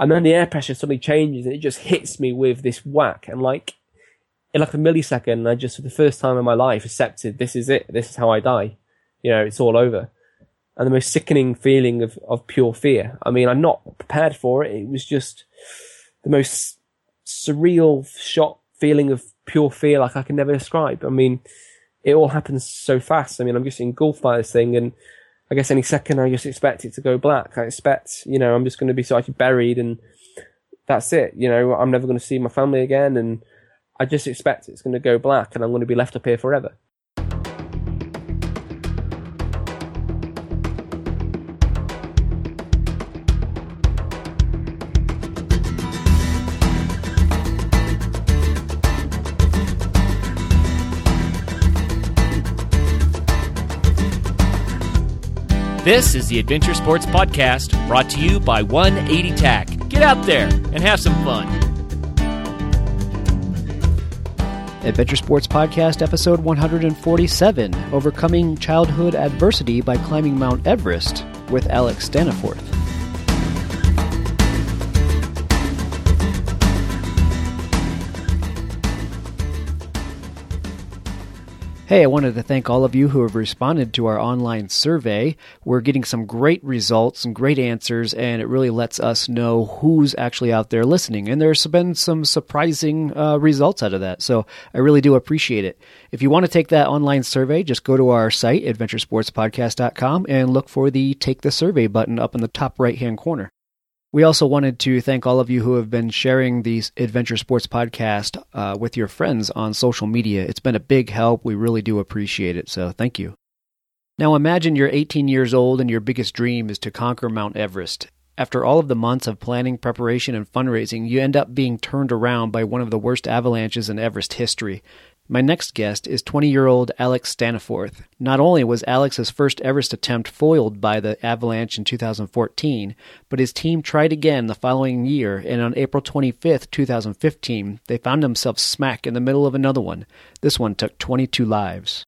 And then the air pressure suddenly changes and it just hits me with this whack. And like, in like a millisecond, I just, for the first time in my life, accepted this is it. This is how I die. You know, it's all over. And the most sickening feeling of, of pure fear. I mean, I'm not prepared for it. It was just the most surreal shot feeling of pure fear like I can never describe. I mean, it all happens so fast. I mean, I'm just engulfed by this thing and I guess any second I just expect it to go black. I expect, you know, I'm just going to be sort of buried and that's it. You know, I'm never going to see my family again and I just expect it's going to go black and I'm going to be left up here forever. This is the Adventure Sports Podcast brought to you by 180 TAC. Get out there and have some fun. Adventure Sports Podcast, episode 147 Overcoming Childhood Adversity by Climbing Mount Everest with Alex Staniforth. Hey, I wanted to thank all of you who have responded to our online survey. We're getting some great results and great answers, and it really lets us know who's actually out there listening. And there's been some surprising uh, results out of that, so I really do appreciate it. If you want to take that online survey, just go to our site, adventuresportspodcast.com, and look for the Take the Survey button up in the top right hand corner. We also wanted to thank all of you who have been sharing the Adventure Sports Podcast uh, with your friends on social media. It's been a big help. We really do appreciate it. So thank you. Now imagine you're 18 years old and your biggest dream is to conquer Mount Everest. After all of the months of planning, preparation, and fundraising, you end up being turned around by one of the worst avalanches in Everest history. My next guest is 20 year old Alex Staniforth. Not only was Alex's first Everest attempt foiled by the avalanche in 2014, but his team tried again the following year, and on April 25, 2015, they found themselves smack in the middle of another one. This one took 22 lives.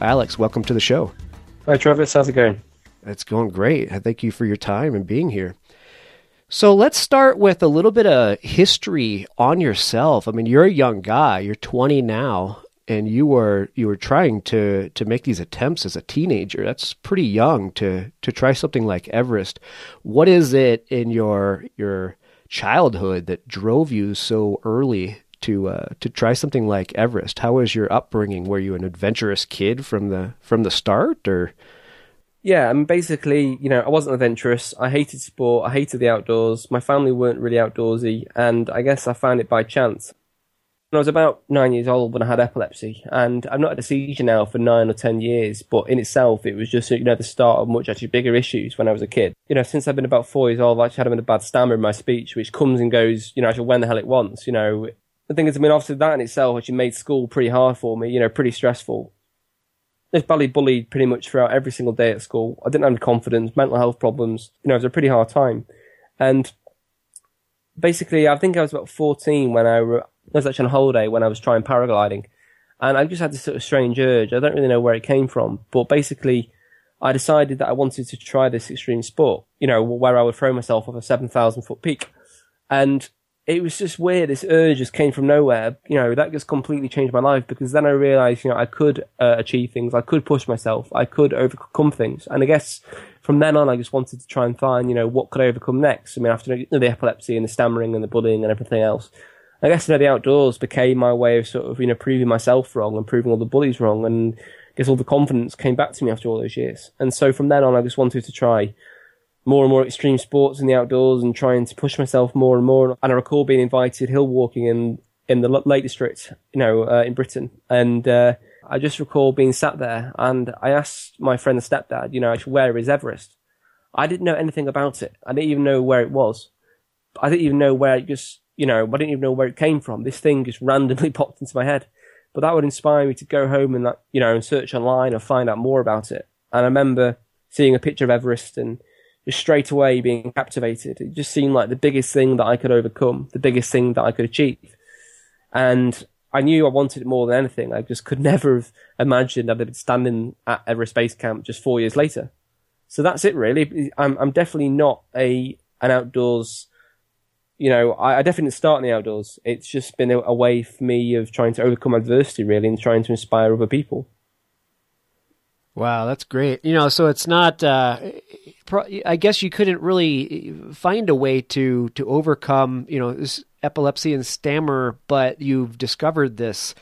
Alex, welcome to the show. Hi, Travis. How's it going? It's going great. I thank you for your time and being here. So let's start with a little bit of history on yourself. I mean, you're a young guy. You're 20 now, and you were you were trying to to make these attempts as a teenager. That's pretty young to to try something like Everest. What is it in your your childhood that drove you so early to uh, to try something like Everest? How was your upbringing? Were you an adventurous kid from the from the start, or yeah, and basically, you know, I wasn't adventurous. I hated sport. I hated the outdoors. My family weren't really outdoorsy, and I guess I found it by chance. When I was about nine years old when I had epilepsy, and I've not had a seizure now for nine or ten years, but in itself, it was just, you know, the start of much actually bigger issues when I was a kid. You know, since I've been about four years old, I've actually had a bit of a bad stammer in my speech, which comes and goes, you know, actually when the hell it wants, you know. The thing is, I mean, obviously that in itself actually made school pretty hard for me, you know, pretty stressful. Was badly bullied pretty much throughout every single day at school. I didn't have any confidence, mental health problems. You know, it was a pretty hard time. And basically, I think I was about 14 when I, re- I was actually on holiday when I was trying paragliding. And I just had this sort of strange urge. I don't really know where it came from, but basically, I decided that I wanted to try this extreme sport, you know, where I would throw myself off a 7,000 foot peak. And it was just weird. This urge just came from nowhere. You know, that just completely changed my life because then I realized, you know, I could uh, achieve things. I could push myself. I could overcome things. And I guess from then on, I just wanted to try and find, you know, what could I overcome next? I mean, after you know, the epilepsy and the stammering and the bullying and everything else, I guess, you know, the outdoors became my way of sort of, you know, proving myself wrong and proving all the bullies wrong. And I guess all the confidence came back to me after all those years. And so from then on, I just wanted to try more and more extreme sports in the outdoors and trying to push myself more and more. And I recall being invited hill walking in in the Lake District, you know, uh, in Britain, and uh, I just recall being sat there and I asked my friend the stepdad, you know, where is Everest? I didn't know anything about it. I didn't even know where it was. I didn't even know where it just, you know, I didn't even know where it came from. This thing just randomly popped into my head. But that would inspire me to go home and, you know, and search online and find out more about it. And I remember seeing a picture of Everest and just straight away being captivated. It just seemed like the biggest thing that I could overcome, the biggest thing that I could achieve. And I knew I wanted it more than anything. I just could never have imagined that I'd have standing at Everest Base Camp just four years later. So that's it, really. I'm I'm definitely not a an outdoors. You know, I, I definitely start in the outdoors. It's just been a, a way for me of trying to overcome adversity, really, and trying to inspire other people. Wow, that's great. You know, so it's not. Uh, I guess you couldn't really find a way to to overcome, you know, this epilepsy and stammer, but you've discovered this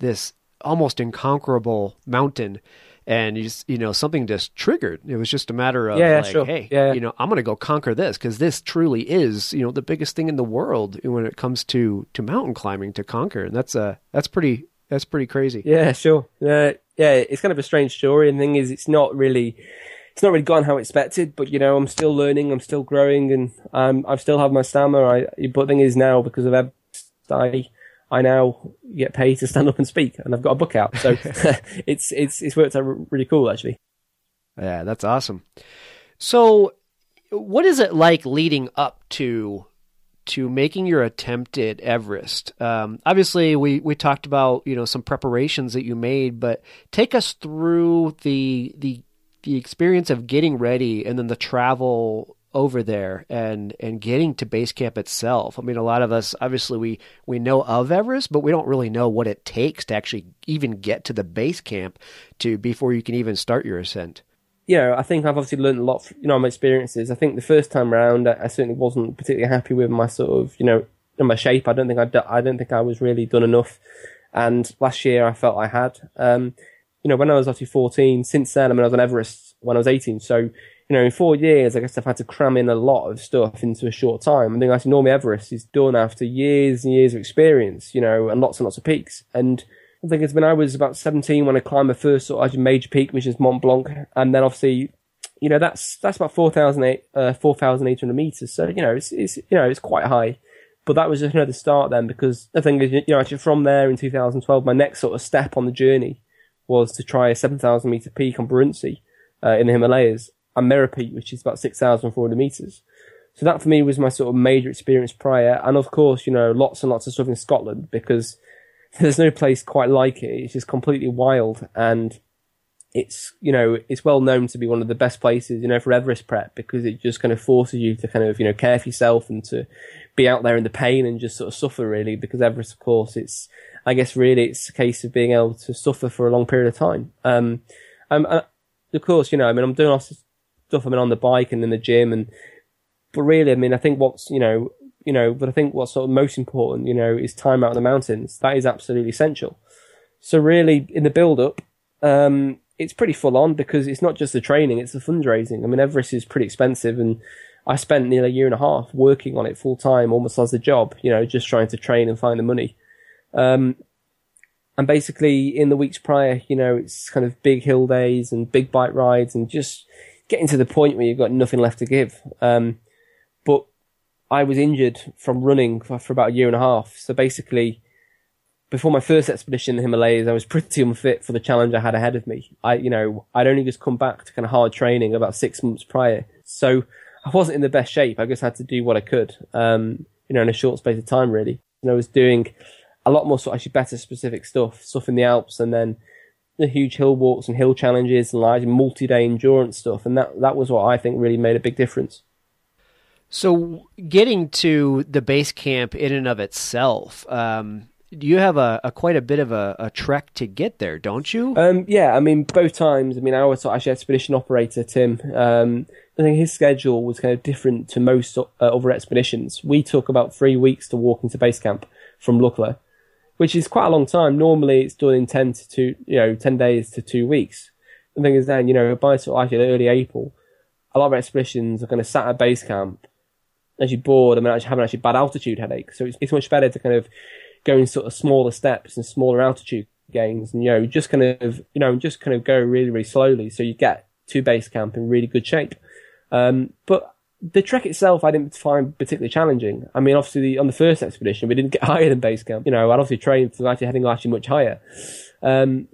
this almost inconquerable mountain, and you just, you know something just triggered. It was just a matter of yeah, like, sure. hey, yeah. you know, I'm going to go conquer this because this truly is, you know, the biggest thing in the world when it comes to to mountain climbing to conquer, and that's uh that's pretty that's pretty crazy. Yeah, sure. Uh, yeah, it's kind of a strange story. And the thing is, it's not really, it's not really gone how expected. But you know, I'm still learning, I'm still growing, and um, I still have my stamina. I, but the thing is now because of I, I now get paid to stand up and speak, and I've got a book out. So it's it's it's worked out really cool actually. Yeah, that's awesome. So, what is it like leading up to to making your attempt at Everest. Um, obviously, we, we talked about you know some preparations that you made, but take us through the the the experience of getting ready and then the travel over there and and getting to base camp itself. I mean, a lot of us obviously we we know of Everest, but we don't really know what it takes to actually even get to the base camp to before you can even start your ascent you know, I think I've obviously learned a lot, from, you know, my experiences. I think the first time around, I, I, certainly wasn't particularly happy with my sort of, you know, my shape. I don't think I, I don't think I was really done enough. And last year I felt I had. Um, you know, when I was actually 14, since then, I mean, I was on Everest when I was 18. So, you know, in four years, I guess I've had to cram in a lot of stuff into a short time. I think actually normally Everest is done after years and years of experience, you know, and lots and lots of peaks. And, I think it's when I was about 17 when I climbed my first sort of major peak, which is Mont Blanc. And then obviously, you know, that's, that's about 4,800 uh, 4, meters. So, you know, it's, it's, you know, it's quite high. But that was just another start then because the thing is, you know, actually from there in 2012, my next sort of step on the journey was to try a 7,000 meter peak on Baruntse, uh, in the Himalayas and Mera Peak, which is about 6,400 meters. So that for me was my sort of major experience prior. And of course, you know, lots and lots of stuff in Scotland because there's no place quite like it. It's just completely wild and it's, you know, it's well known to be one of the best places, you know, for Everest prep because it just kind of forces you to kind of, you know, care for yourself and to be out there in the pain and just sort of suffer really because Everest, of course, it's, I guess really it's a case of being able to suffer for a long period of time. Um, um, of course, you know, I mean, I'm doing of stuff. I mean, on the bike and in the gym and, but really, I mean, I think what's, you know, you know, but I think what's sort of most important, you know, is time out in the mountains. That is absolutely essential. So really, in the build up, um, it's pretty full on because it's not just the training, it's the fundraising. I mean, Everest is pretty expensive and I spent nearly a year and a half working on it full time, almost as a job, you know, just trying to train and find the money. Um, and basically in the weeks prior, you know, it's kind of big hill days and big bike rides and just getting to the point where you've got nothing left to give. Um, I was injured from running for, for, about a year and a half. So basically, before my first expedition in the Himalayas, I was pretty unfit for the challenge I had ahead of me. I, you know, I'd only just come back to kind of hard training about six months prior. So I wasn't in the best shape. I just had to do what I could, um, you know, in a short space of time, really. And I was doing a lot more sort of actually better specific stuff, stuff in the Alps and then the huge hill walks and hill challenges and like multi-day endurance stuff. And that, that was what I think really made a big difference. So, getting to the base camp in and of itself, um, you have a, a, quite a bit of a, a, trek to get there, don't you? Um, yeah, I mean, both times. I mean, our actually expedition operator Tim. Um, I think his schedule was kind of different to most uh, other expeditions. We took about three weeks to walk into base camp from Lukla, which is quite a long time. Normally, it's done in ten to two, you know, ten days to two weeks. The thing is, then you know, by sort of actually early April, a lot of expeditions are going to sat at base camp actually bored and actually having actually bad altitude headache. So it's, it's much better to kind of go in sort of smaller steps and smaller altitude gains and, you know, just kind of, you know, just kind of go really, really slowly so you get to base camp in really good shape. Um, but the trek itself I didn't find particularly challenging. I mean, obviously the, on the first expedition we didn't get higher than base camp. You know, I'd obviously trained for actually heading actually much higher. Um,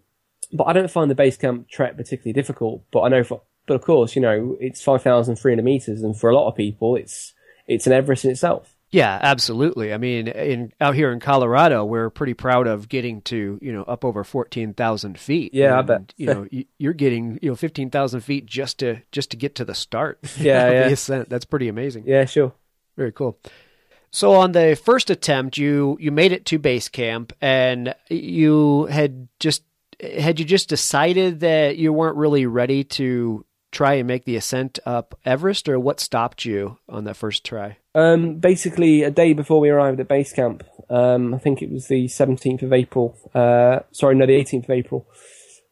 but I don't find the base camp trek particularly difficult. But I know for, but of course, you know, it's 5,300 meters and for a lot of people it's, it's an Everest in itself. Yeah, absolutely. I mean, in out here in Colorado, we're pretty proud of getting to you know up over fourteen thousand feet. Yeah, and, I bet. You know, you're getting you know fifteen thousand feet just to just to get to the start. Yeah, of yeah. the ascent. That's pretty amazing. Yeah, sure. Very cool. So on the first attempt, you you made it to base camp, and you had just had you just decided that you weren't really ready to try and make the ascent up Everest, or what stopped you on that first try? Um, basically, a day before we arrived at base camp, um, I think it was the 17th of April. Uh, sorry, no, the 18th of April.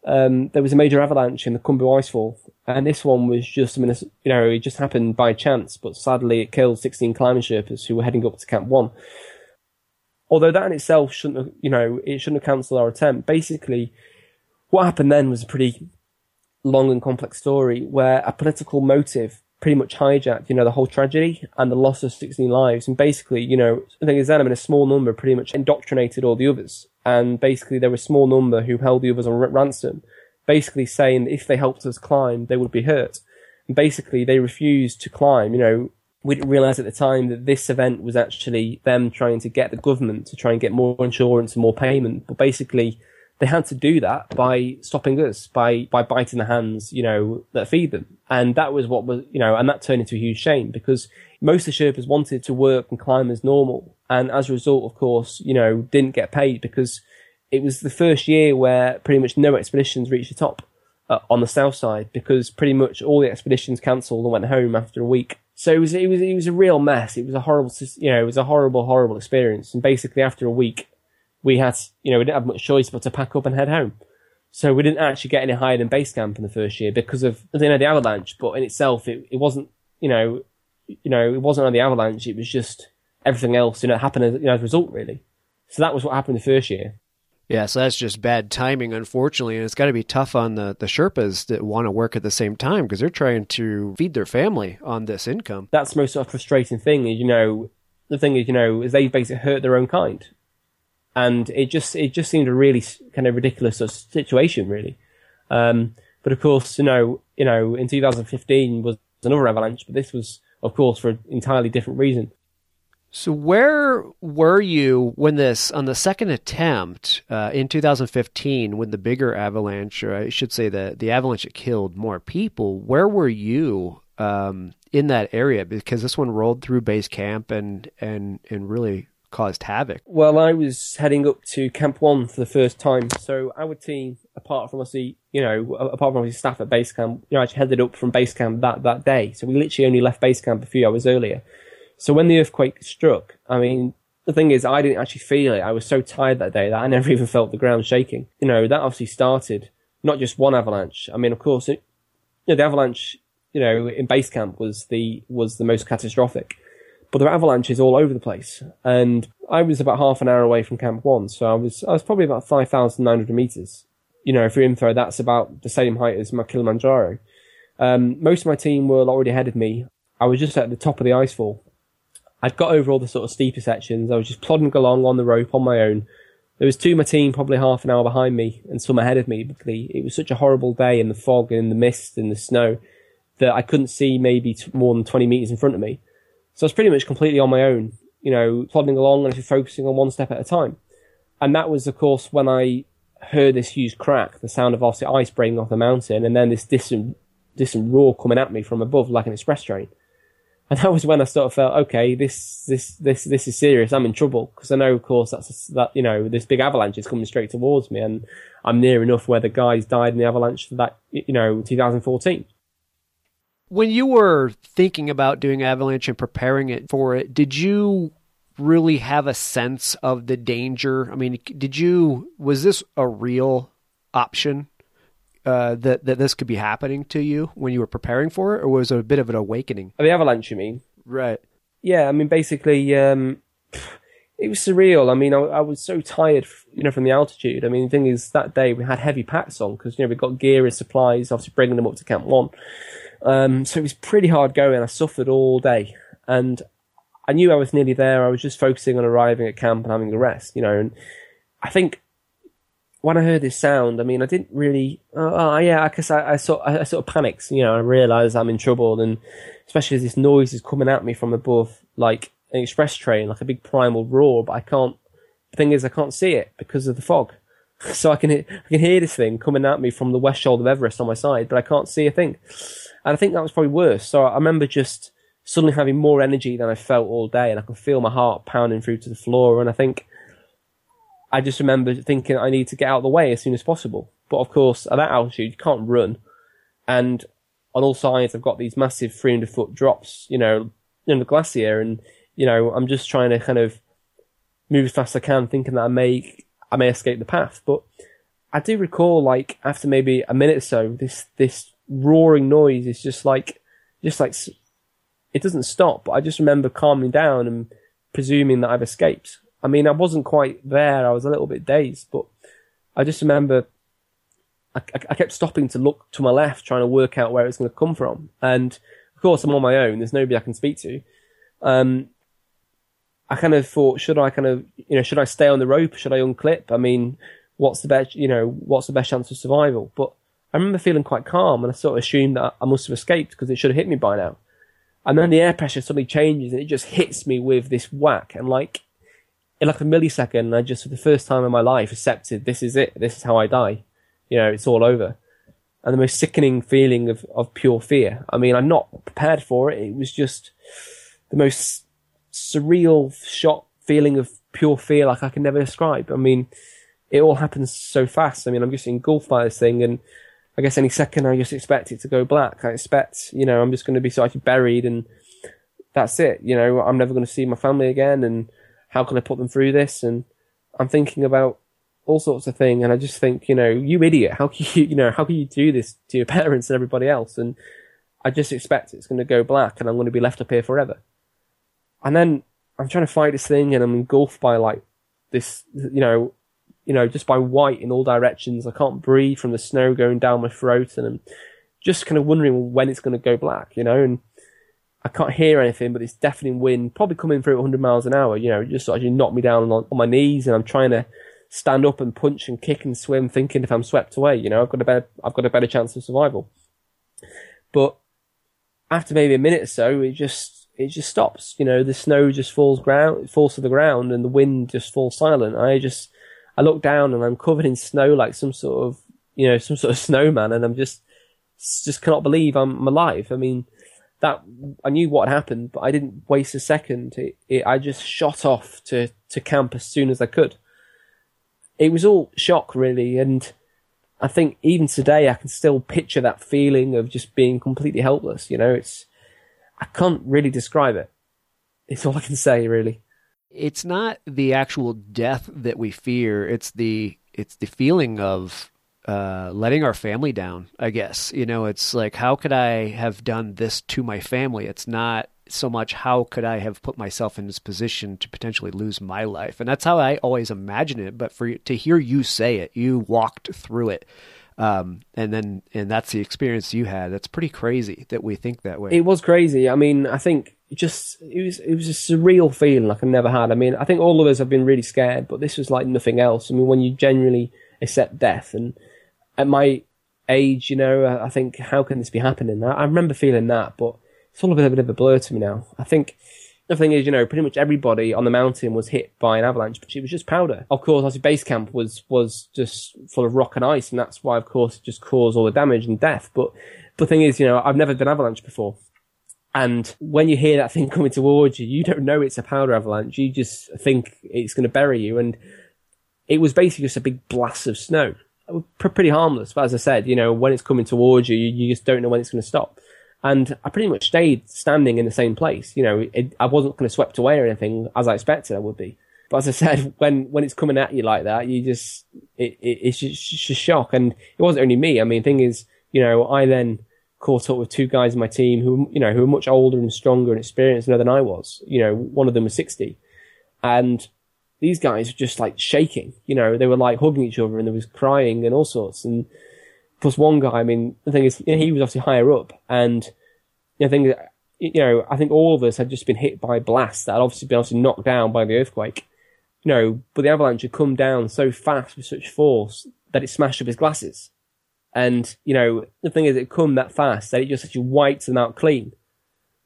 Um, there was a major avalanche in the Khumbu Icefall, and this one was just, I mean, you know, it just happened by chance, but sadly it killed 16 climbing Sherpas who were heading up to Camp One. Although that in itself shouldn't have, you know, it shouldn't have cancelled our attempt. Basically, what happened then was a pretty long and complex story where a political motive pretty much hijacked, you know, the whole tragedy and the loss of 16 lives. And basically, you know, the thing is then, I mean, a small number pretty much indoctrinated all the others. And basically there was a small number who held the others on ransom, basically saying that if they helped us climb, they would be hurt. And basically they refused to climb, you know, we didn't realize at the time that this event was actually them trying to get the government to try and get more insurance and more payment. But basically, they had to do that by stopping us, by by biting the hands, you know, that feed them. And that was what was, you know, and that turned into a huge shame because most of the Sherpas wanted to work and climb as normal, and as a result, of course, you know, didn't get paid because it was the first year where pretty much no expeditions reached the top uh, on the south side because pretty much all the expeditions cancelled and went home after a week. So it was it was it was a real mess. It was a horrible, you know, it was a horrible, horrible experience. And basically, after a week, we had, you know, we didn't have much choice but to pack up and head home. So we didn't actually get any higher than base camp in the first year because of you know the avalanche. But in itself, it, it wasn't, you know, you know, it wasn't on the avalanche. It was just everything else, you know, happened as, you know, as a result, really. So that was what happened the first year. Yeah, so that's just bad timing, unfortunately, and it's got to be tough on the, the Sherpas that want to work at the same time because they're trying to feed their family on this income. That's the most sort of frustrating thing is, you know, the thing is, you know, is they basically hurt their own kind. And it just, it just seemed a really kind of ridiculous sort of situation, really. Um, but of course, you know, you know, in 2015 was another avalanche, but this was, of course, for an entirely different reason. So where were you when this on the second attempt uh, in 2015 when the bigger avalanche, or I should say the the avalanche that killed more people? Where were you um, in that area? Because this one rolled through base camp and and and really caused havoc. Well, I was heading up to Camp One for the first time. So our team, apart from obviously, you know, apart from obviously staff at base camp, you know, actually headed up from base camp that, that day. So we literally only left base camp a few hours earlier. So when the earthquake struck, I mean, the thing is, I didn't actually feel it. I was so tired that day that I never even felt the ground shaking. You know, that obviously started not just one avalanche. I mean, of course, it, you know, the avalanche, you know, in base camp was the, was the most catastrophic but there were avalanches all over the place. And I was about half an hour away from Camp One, so I was I was probably about five thousand nine hundred meters. You know, for info, that's about the same height as my Kilimanjaro. Um, most of my team were already ahead of me. I was just at the top of the icefall. I'd got over all the sort of steeper sections. I was just plodding along on the rope on my own. There was two of my team probably half an hour behind me and some ahead of me. But it was such a horrible day in the fog and in the mist and the snow that I couldn't see maybe t- more than 20 meters in front of me. So I was pretty much completely on my own, you know, plodding along and actually focusing on one step at a time. And that was, of course, when I heard this huge crack, the sound of obviously ice breaking off the mountain, and then this distant, distant roar coming at me from above like an express train. And that was when I sort of felt, okay, this, this, this, this is serious. I'm in trouble. Cause I know, of course, that's, that, you know, this big avalanche is coming straight towards me and I'm near enough where the guys died in the avalanche that, you know, 2014. When you were thinking about doing Avalanche and preparing it for it, did you really have a sense of the danger? I mean, did you was this a real option uh, that that this could be happening to you when you were preparing for it, or was it a bit of an awakening? The avalanche, you mean? Right. Yeah, I mean, basically, um, it was surreal. I mean, I, I, was so tired, you know, from the altitude. I mean, the thing is, that day we had heavy packs on because you know we got gear and supplies, obviously bringing them up to Camp One. Um, so it was pretty hard going. I suffered all day, and I knew I was nearly there. I was just focusing on arriving at camp and having a rest, you know. And I think when I heard this sound, I mean, I didn't really. Oh, yeah, I guess I, I sort I, I sort of panicked. You know, I realised I'm in trouble, and especially as this noise is coming at me from above, like an express train, like a big primal roar, but I can't. The thing is, I can't see it because of the fog. So I can I can hear this thing coming at me from the west shoulder of Everest on my side, but I can't see a thing. And I think that was probably worse. So I remember just suddenly having more energy than I felt all day, and I could feel my heart pounding through to the floor. And I think I just remember thinking I need to get out of the way as soon as possible. But of course, at that altitude, you can't run, and on all sides, I've got these massive 300 foot drops, you know, in the glacier, and you know, I'm just trying to kind of move as fast as I can, thinking that I may I may escape the path. But I do recall, like after maybe a minute or so, this this roaring noise is just like just like it doesn't stop. But I just remember calming down and presuming that I've escaped. I mean, I wasn't quite there. I was a little bit dazed, but I just remember I, I kept stopping to look to my left, trying to work out where it's going to come from. And of course, I'm on my own. There's nobody I can speak to. Um, I kind of thought, should I kind of, you know, should I stay on the rope? Should I unclip? I mean, what's the best, you know, what's the best chance of survival? But I remember feeling quite calm and I sort of assumed that I must have escaped because it should have hit me by now. And then the air pressure suddenly changes and it just hits me with this whack and like, in like a millisecond, I just, for the first time in my life, accepted this is it. This is how I die. You know, it's all over. And the most sickening feeling of, of pure fear. I mean, I'm not prepared for it. It was just the most surreal shot feeling of pure fear like I can never describe. I mean, it all happens so fast. I mean, I'm just engulfed by this thing and I guess any second I just expect it to go black. I expect, you know, I'm just going to be sort of buried and that's it. You know, I'm never going to see my family again and how can I put them through this? And I'm thinking about all sorts of things and I just think, you know, you idiot, how can you, you know, how can you do this to your parents and everybody else? And I just expect it's going to go black and I'm going to be left up here forever. And then I'm trying to fight this thing and I'm engulfed by like this, you know, you know, just by white in all directions. I can't breathe from the snow going down my throat and I'm just kind of wondering when it's going to go black, you know, and I can't hear anything, but it's deafening wind, probably coming through at 100 miles an hour, you know, just sort of knock me down on, on my knees and I'm trying to stand up and punch and kick and swim thinking if I'm swept away, you know, I've got a better, I've got a better chance of survival. But after maybe a minute or so, it just, it just stops. You know, the snow just falls ground, falls to the ground, and the wind just falls silent. I just, I look down and I'm covered in snow like some sort of, you know, some sort of snowman, and I'm just, just cannot believe I'm alive. I mean, that I knew what happened, but I didn't waste a second. It, it, I just shot off to to camp as soon as I could. It was all shock, really, and I think even today I can still picture that feeling of just being completely helpless. You know, it's I can't really describe it. It's all I can say, really. It's not the actual death that we fear. It's the it's the feeling of uh, letting our family down. I guess you know. It's like how could I have done this to my family? It's not so much how could I have put myself in this position to potentially lose my life, and that's how I always imagine it. But for to hear you say it, you walked through it um, and then and that's the experience you had. That's pretty crazy that we think that way. It was crazy. I mean, I think just it was it was a surreal feeling like I've never had. I mean, I think all of us have been really scared, but this was like nothing else. I mean, when you genuinely accept death, and at my age, you know, I think how can this be happening? I, I remember feeling that, but it's all a bit of a blur to me now. I think the thing is, you know, pretty much everybody on the mountain was hit by an avalanche, but it was just powder. Of course, obviously, base camp was was just full of rock and ice, and that's why, of course, it just caused all the damage and death. But the thing is, you know, I've never been avalanche before, and when you hear that thing coming towards you, you don't know it's a powder avalanche. You just think it's going to bury you, and it was basically just a big blast of snow. Pretty harmless, but as I said, you know, when it's coming towards you, you just don't know when it's going to stop and I pretty much stayed standing in the same place. You know, it, I wasn't kind of swept away or anything as I expected I would be. But as I said, when when it's coming at you like that, you just it, it it's just, just shock. And it wasn't only me. I mean, thing is, you know, I then caught up with two guys in my team who you know who were much older and stronger and experienced than I was. You know, one of them was sixty, and these guys were just like shaking. You know, they were like hugging each other and there was crying and all sorts. And plus one guy. I mean, the thing is, you know, he was obviously higher up, and know, thing, you know, I think all of us had just been hit by blasts that had obviously been obviously knocked down by the earthquake. You know, but the avalanche had come down so fast with such force that it smashed up his glasses. And, you know, the thing is, it come that fast that it just actually wiped them out clean.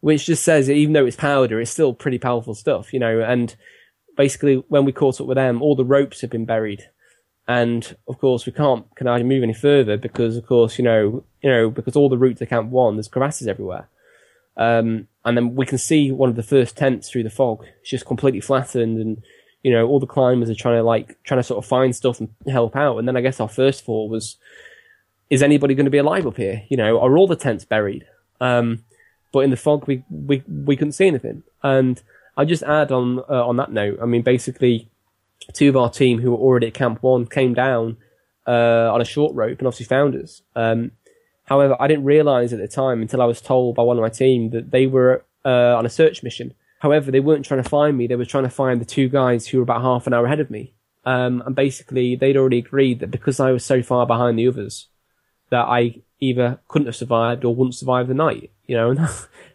which just says that even though it's powder, it's still pretty powerful stuff, you know. And basically, when we caught up with them, all the ropes have been buried, and of course, we can't can I move any further because, of course, you know, you know, because all the route to Camp One, there's crevasses everywhere. Um, and then we can see one of the first tents through the fog. It's just completely flattened, and you know, all the climbers are trying to like trying to sort of find stuff and help out. And then I guess our first thought was, is anybody going to be alive up here? You know, are all the tents buried? Um, but in the fog, we we we couldn't see anything. And I'll just add on uh, on that note. I mean, basically, two of our team who were already at Camp One came down uh, on a short rope and obviously found us. Um, however, I didn't realise at the time until I was told by one of my team that they were uh, on a search mission. However, they weren't trying to find me; they were trying to find the two guys who were about half an hour ahead of me. Um, and basically, they'd already agreed that because I was so far behind the others, that I either couldn't have survived or wouldn't survive the night. You know, and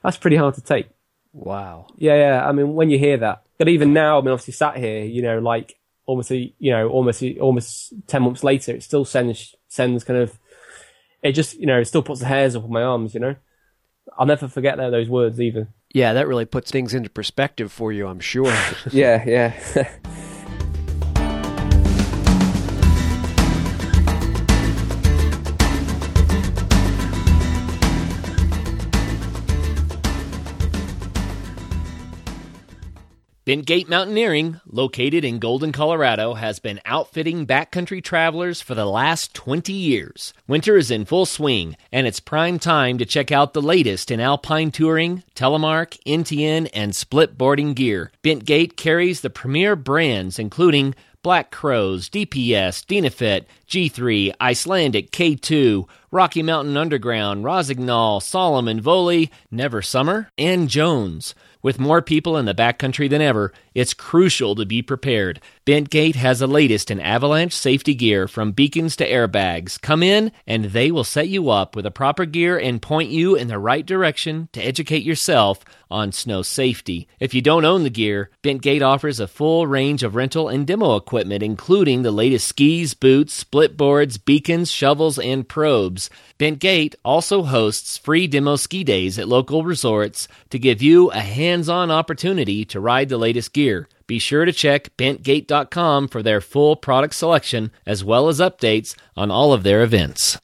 that's pretty hard to take. Wow. Yeah, yeah. I mean, when you hear that, but even now, I mean, obviously sat here, you know, like almost, a, you know, almost, almost ten months later, it still sends sends kind of, it just, you know, it still puts the hairs up on my arms. You know, I'll never forget that, those words either. Yeah, that really puts things into perspective for you, I'm sure. yeah, yeah. Bentgate Mountaineering, located in Golden, Colorado, has been outfitting backcountry travelers for the last 20 years. Winter is in full swing, and it's prime time to check out the latest in alpine touring, telemark, NTN, and split boarding gear. Bentgate carries the premier brands including Black Crows, DPS, Dynafit, G3, Icelantic, K2, Rocky Mountain Underground, Rossignol, Salomon, Voile, Never Summer, and Jones. With more people in the backcountry than ever, it's crucial to be prepared. Bentgate has the latest in avalanche safety gear from beacons to airbags. Come in and they will set you up with the proper gear and point you in the right direction to educate yourself on snow safety. If you don't own the gear, Bentgate offers a full range of rental and demo equipment, including the latest skis, boots, split boards, beacons, shovels, and probes. Bentgate also hosts free demo ski days at local resorts to give you a hands on opportunity to ride the latest gear. Be sure to check bentgate.com for their full product selection as well as updates on all of their events.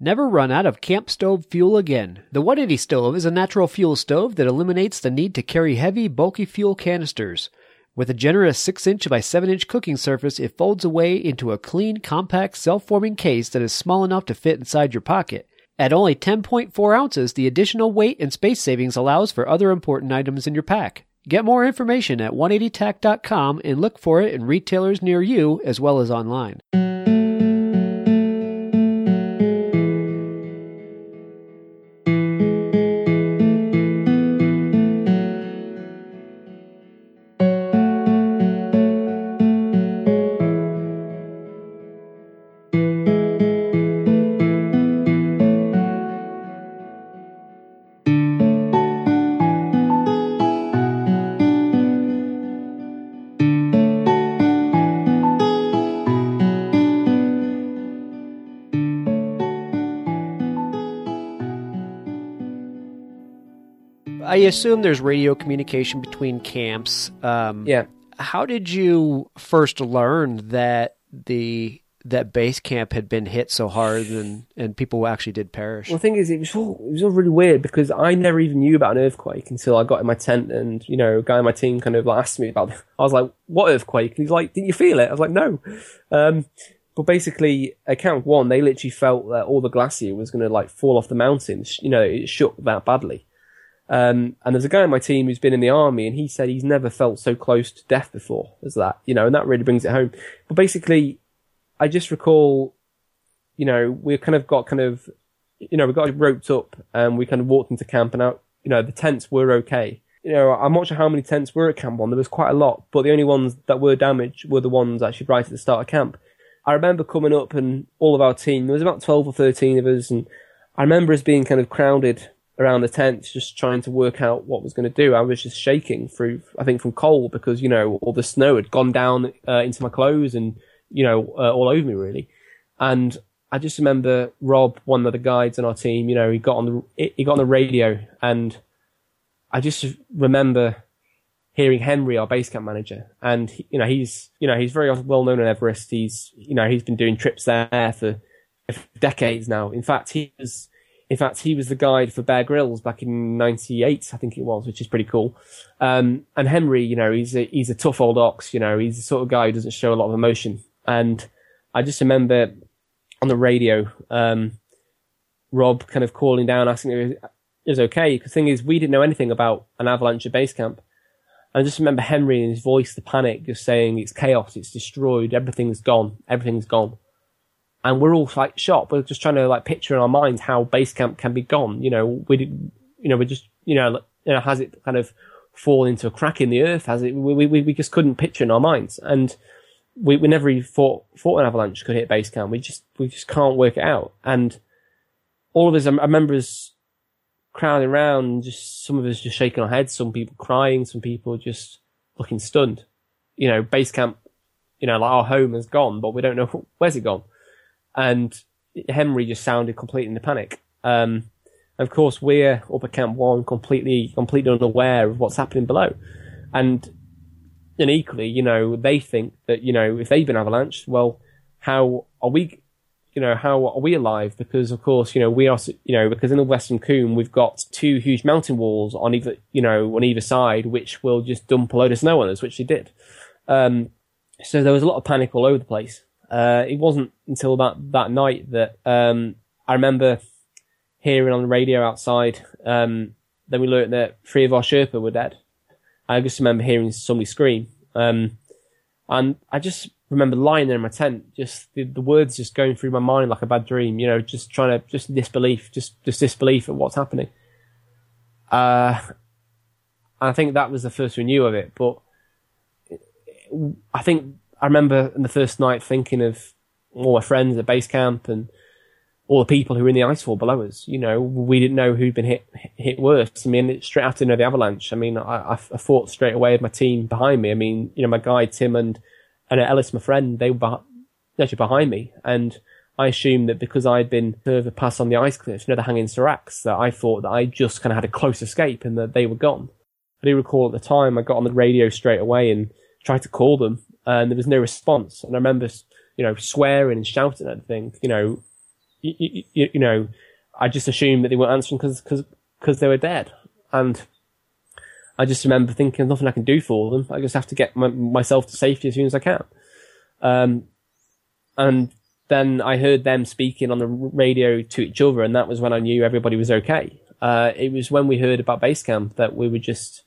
Never run out of camp stove fuel again. The 180 stove is a natural fuel stove that eliminates the need to carry heavy, bulky fuel canisters. With a generous 6 inch by 7 inch cooking surface, it folds away into a clean, compact, self forming case that is small enough to fit inside your pocket. At only 10.4 ounces, the additional weight and space savings allows for other important items in your pack. Get more information at 180tac.com and look for it in retailers near you as well as online. Assume there's radio communication between camps. Um, yeah. How did you first learn that the that base camp had been hit so hard and and people actually did perish? Well, the thing is, it was all it was all really weird because I never even knew about an earthquake until I got in my tent and you know, a guy in my team kind of asked me about. It. I was like, "What earthquake?" And he's like, "Didn't you feel it?" I was like, "No." Um, but basically, at Camp One, they literally felt that all the glacier was going to like fall off the mountains. You know, it shook that badly. Um, and there's a guy in my team who's been in the army, and he said he's never felt so close to death before as that. You know, and that really brings it home. But basically, I just recall, you know, we kind of got kind of, you know, we got roped up, and we kind of walked into camp, and out, you know, the tents were okay. You know, I'm not sure how many tents were at Camp One. There was quite a lot, but the only ones that were damaged were the ones actually right at the start of camp. I remember coming up, and all of our team, there was about 12 or 13 of us, and I remember us being kind of crowded around the tent, just trying to work out what was going to do. I was just shaking through, I think, from cold because you know all the snow had gone down uh, into my clothes and you know uh, all over me really. And I just remember Rob, one of the guides on our team, you know, he got on the he got on the radio and I just remember hearing Henry, our base camp manager, and he, you know he's you know he's very well known on Everest. He's you know he's been doing trips there for decades now. In fact, he was in fact he was the guide for Bear Grylls back in '98, I think it was, which is pretty cool. Um, and Henry, you know, he's a he's a tough old ox. You know, he's the sort of guy who doesn't show a lot of emotion. And I just remember on the radio, um, Rob kind of calling down, asking if it was okay. The thing is, we didn't know anything about an avalanche at base camp. I just remember Henry in his voice, the panic, just saying it's chaos, it's destroyed, everything's gone, everything's gone. And we're all like shocked. We're just trying to like picture in our minds how base camp can be gone. You know, we, did, you know, we just, you know, you know, has it kind of fallen into a crack in the earth? Has it? We we we just couldn't picture in our minds, and we we never thought thought an avalanche could hit base camp. We just we just can't work it out. And all of us, I remember us crowding around, just some of us just shaking our heads, some people crying, some people just looking stunned. You know, base camp, you know, like our home has gone, but we don't know where's it gone. And Henry just sounded completely in the panic. Um, of course, we're up at Camp One, completely, completely unaware of what's happening below, and and equally, you know, they think that you know if they've been avalanched, well, how are we? You know, how are we alive? Because of course, you know, we are, you know, because in the Western Cwm we've got two huge mountain walls on either, you know, on either side, which will just dump a load of snow on us, which they did. Um, so there was a lot of panic all over the place. Uh, it wasn't until that, that night that, um, I remember hearing on the radio outside, um, then we learned that three of our Sherpa were dead. I just remember hearing somebody scream. Um, and I just remember lying there in my tent, just the, the, words just going through my mind like a bad dream, you know, just trying to, just disbelief, just, just disbelief at what's happening. Uh, I think that was the first we knew of it, but I think I remember in the first night thinking of all my friends at base camp and all the people who were in the icefall below us. You know, we didn't know who'd been hit hit worse. I mean, straight after you know, the avalanche, I mean, I, I, fought straight away with my team behind me. I mean, you know, my guy Tim and and Ellis, my friend, they were actually behind me, and I assumed that because I'd been further past on the ice cliffs, you know, the hanging seracs, that I thought that I just kind of had a close escape and that they were gone. I do recall at the time I got on the radio straight away and tried to call them, and there was no response. And I remember, you know, swearing and shouting at them, you know, you, you, you know, I just assumed that they weren't answering because because because they were dead, and I just remember thinking nothing I can do for them. I just have to get my, myself to safety as soon as I can. Um, and then I heard them speaking on the radio to each other, and that was when I knew everybody was okay. Uh, it was when we heard about Basecamp that we were just,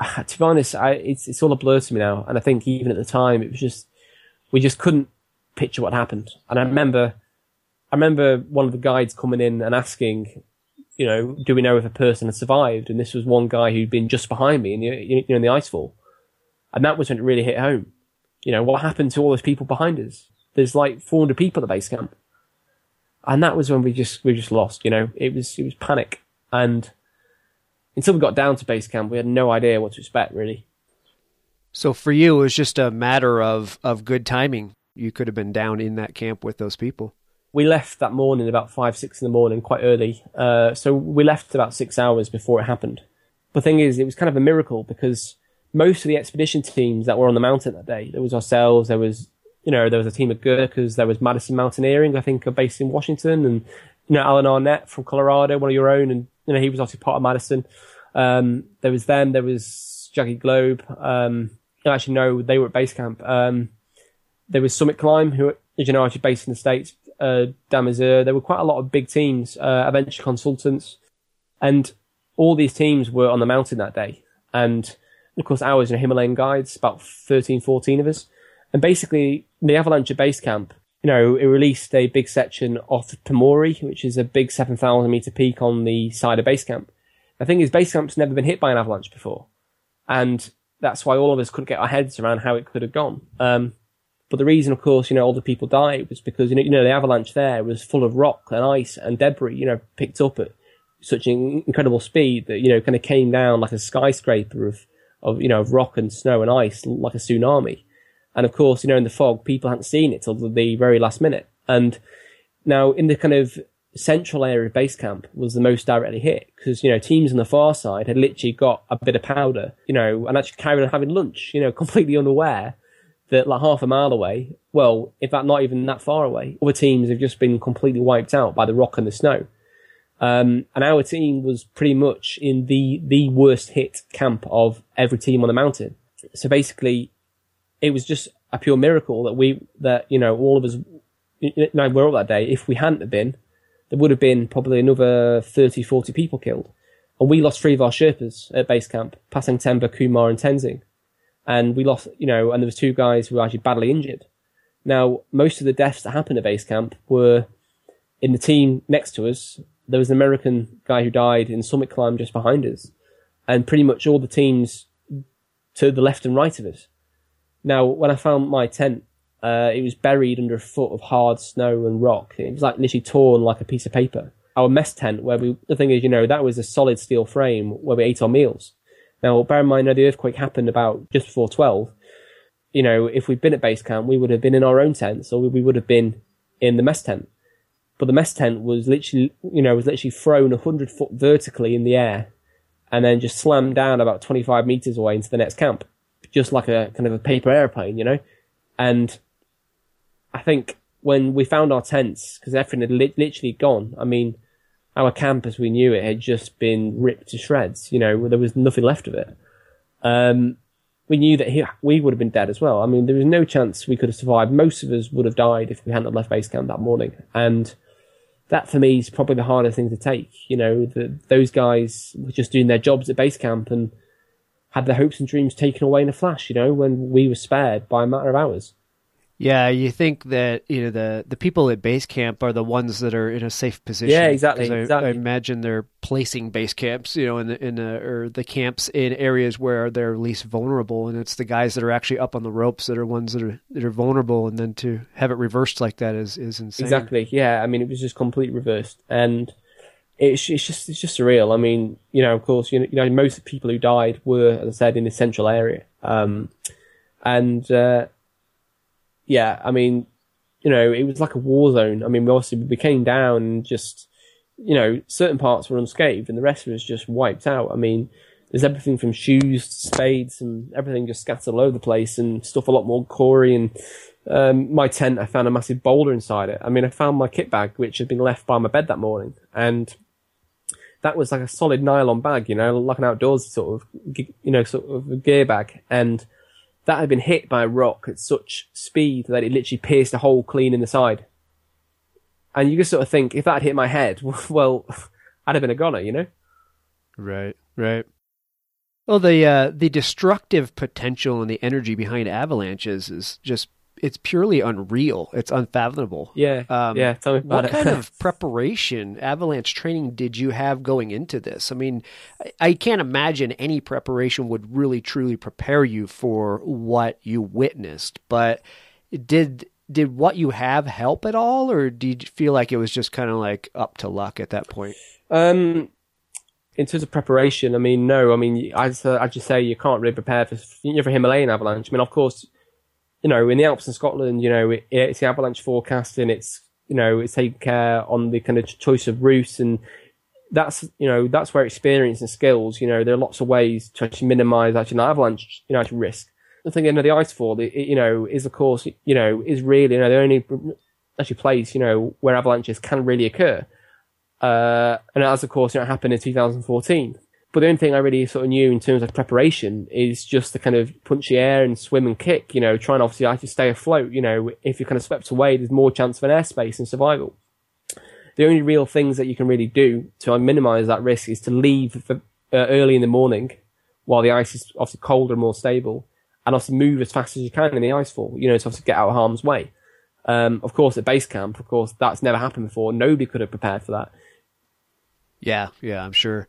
to be honest, I, it's it's all a blur to me now. And I think even at the time, it was just we just couldn't picture what happened. And I remember I remember one of the guides coming in and asking, you know, do we know if a person had survived? And this was one guy who'd been just behind me in the, you know, in the icefall. And that was when it really hit home. You know, what happened to all those people behind us? There's like 400 people at the base camp. And that was when we just, we just lost, you know, it was, it was panic. And until we got down to base camp, we had no idea what to expect really. So for you, it was just a matter of, of good timing. You could have been down in that camp with those people we left that morning about five, six in the morning, quite early. Uh, so we left about six hours before it happened. The thing is, it was kind of a miracle because most of the expedition teams that were on the mountain that day, there was ourselves, there was, you know, there was a team of Gurkhas, there was Madison Mountaineering, I think, are based in Washington, and, you know, Alan Arnette from Colorado, one of your own, and, you know, he was obviously part of Madison. Um, there was them, there was Jagged Globe, um, actually, no, they were at base camp. Um, there was Summit Climb, who, as you know, actually based in the States, uh, Dan Mazur. There were quite a lot of big teams, uh, Adventure Consultants, and all these teams were on the mountain that day. And of course, ours are Himalayan guides, about 13, 14 of us. And basically, the Avalanche at Base Camp, you know, it released a big section off Pumori, which is a big 7,000 meter peak on the side of Base Camp. The thing is, Base Camp's never been hit by an avalanche before. And that's why all of us couldn't get our heads around how it could have gone. Um, but the reason, of course, you know, all the people died was because, you know, you know, the avalanche there was full of rock and ice and debris, you know, picked up at such an incredible speed that, you know, kind of came down like a skyscraper of, of, you know, of rock and snow and ice, like a tsunami. And of course, you know, in the fog, people hadn't seen it till the very last minute. And now in the kind of central area of base camp was the most directly hit because you know teams on the far side had literally got a bit of powder, you know, and actually carried on having lunch, you know, completely unaware that like half a mile away, well, in fact, not even that far away, other teams have just been completely wiped out by the rock and the snow. Um, and our team was pretty much in the the worst hit camp of every team on the mountain. So basically, it was just a pure miracle that we that you know all of us know, were all that day. If we hadn't have been, there would have been probably another 30, 40 people killed. And we lost three of our Sherpas at base camp, Pasang Themba, Kumar and Tenzing. And we lost, you know, and there was two guys who were actually badly injured. Now, most of the deaths that happened at base camp were in the team next to us. There was an American guy who died in SummitClimb just behind us. And pretty much all the teams to the left and right of us. Now, when I found my tent uh, it was buried under a foot of hard snow and rock. It was like literally torn like a piece of paper. Our mess tent, where we, the thing is, you know, that was a solid steel frame where we ate our meals. Now, bear in mind, now the earthquake happened about just before 12. You know, if we'd been at base camp, we would have been in our own tents or we would have been in the mess tent. But the mess tent was literally, you know, was literally thrown 100 foot vertically in the air and then just slammed down about 25 meters away into the next camp. Just like a kind of a paper airplane, you know? And I think when we found our tents, because everything had li- literally gone, I mean, our camp as we knew it had just been ripped to shreds. You know, there was nothing left of it. Um, we knew that he, we would have been dead as well. I mean, there was no chance we could have survived. Most of us would have died if we hadn't left base camp that morning. And that for me is probably the hardest thing to take. You know, the, those guys were just doing their jobs at base camp and had their hopes and dreams taken away in a flash, you know, when we were spared by a matter of hours. Yeah, you think that you know the the people at base camp are the ones that are in a safe position. Yeah, exactly. I, exactly. I imagine they're placing base camps, you know, in the in the or the camps in areas where they're least vulnerable, and it's the guys that are actually up on the ropes that are ones that are that are vulnerable, and then to have it reversed like that is is insane. Exactly. Yeah, I mean, it was just completely reversed, and it's it's just it's just surreal. I mean, you know, of course, you know, you know most of the people who died were, as I said, in the central area, um, and. Uh, yeah, I mean, you know, it was like a war zone. I mean, we obviously we came down and just, you know, certain parts were unscathed and the rest was just wiped out. I mean, there's everything from shoes to spades and everything just scattered all over the place and stuff a lot more gory. And um, my tent, I found a massive boulder inside it. I mean, I found my kit bag, which had been left by my bed that morning. And that was like a solid nylon bag, you know, like an outdoors sort of, you know, sort of gear bag. And that had been hit by a rock at such speed that it literally pierced a hole clean in the side. And you just sort of think, if that had hit my head, well, I'd have been a goner, you know? Right, right. Well, the uh, the destructive potential and the energy behind avalanches is just it's purely unreal. It's unfathomable. Yeah. Um, yeah. Tell me about what it. kind of preparation, avalanche training did you have going into this? I mean, I, I can't imagine any preparation would really truly prepare you for what you witnessed. But did did what you have help at all, or did you feel like it was just kind of like up to luck at that point? Um, in terms of preparation, I mean, no. I mean, as I just say you can't really prepare for you know, for Himalayan avalanche. I mean, of course, you know, in the Alps in Scotland, you know, it, it's the avalanche forecasting. It's you know, it's taking care on the kind of choice of routes, and that's you know, that's where experience and skills. You know, there are lots of ways to actually minimise actually an avalanche, you know, risk. The thing, you the icefall, it, it, you know, is of course, you know, is really you know the only actually place you know where avalanches can really occur. Uh, and as of course, you know, happened in 2014. But the only thing I really sort of knew in terms of preparation is just to kind of punch the air and swim and kick, you know, trying obviously to stay afloat. You know, if you're kind of swept away, there's more chance of an airspace and survival. The only real things that you can really do to minimize that risk is to leave for, uh, early in the morning while the ice is obviously colder and more stable and also move as fast as you can in the icefall, you know, to obviously get out of harm's way. Um, of course, at base camp, of course, that's never happened before. Nobody could have prepared for that. Yeah, yeah, I'm sure.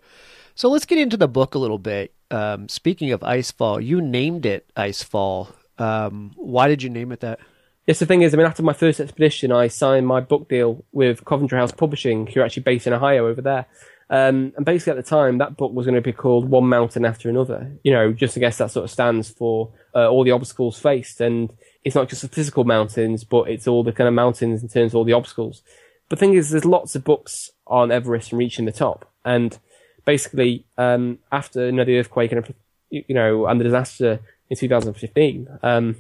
So let's get into the book a little bit. Um, speaking of Icefall, you named it Icefall. Um, why did you name it that? Yes, the thing is, I mean, after my first expedition, I signed my book deal with Coventry House Publishing, who are actually based in Ohio over there. Um, and basically, at the time, that book was going to be called One Mountain After Another. You know, just I guess that sort of stands for uh, all the obstacles faced. And it's not just the physical mountains, but it's all the kind of mountains in terms of all the obstacles. But the thing is, there's lots of books on Everest and reaching the top, and basically, um, after you know, the earthquake and you know and the disaster in 2015, um,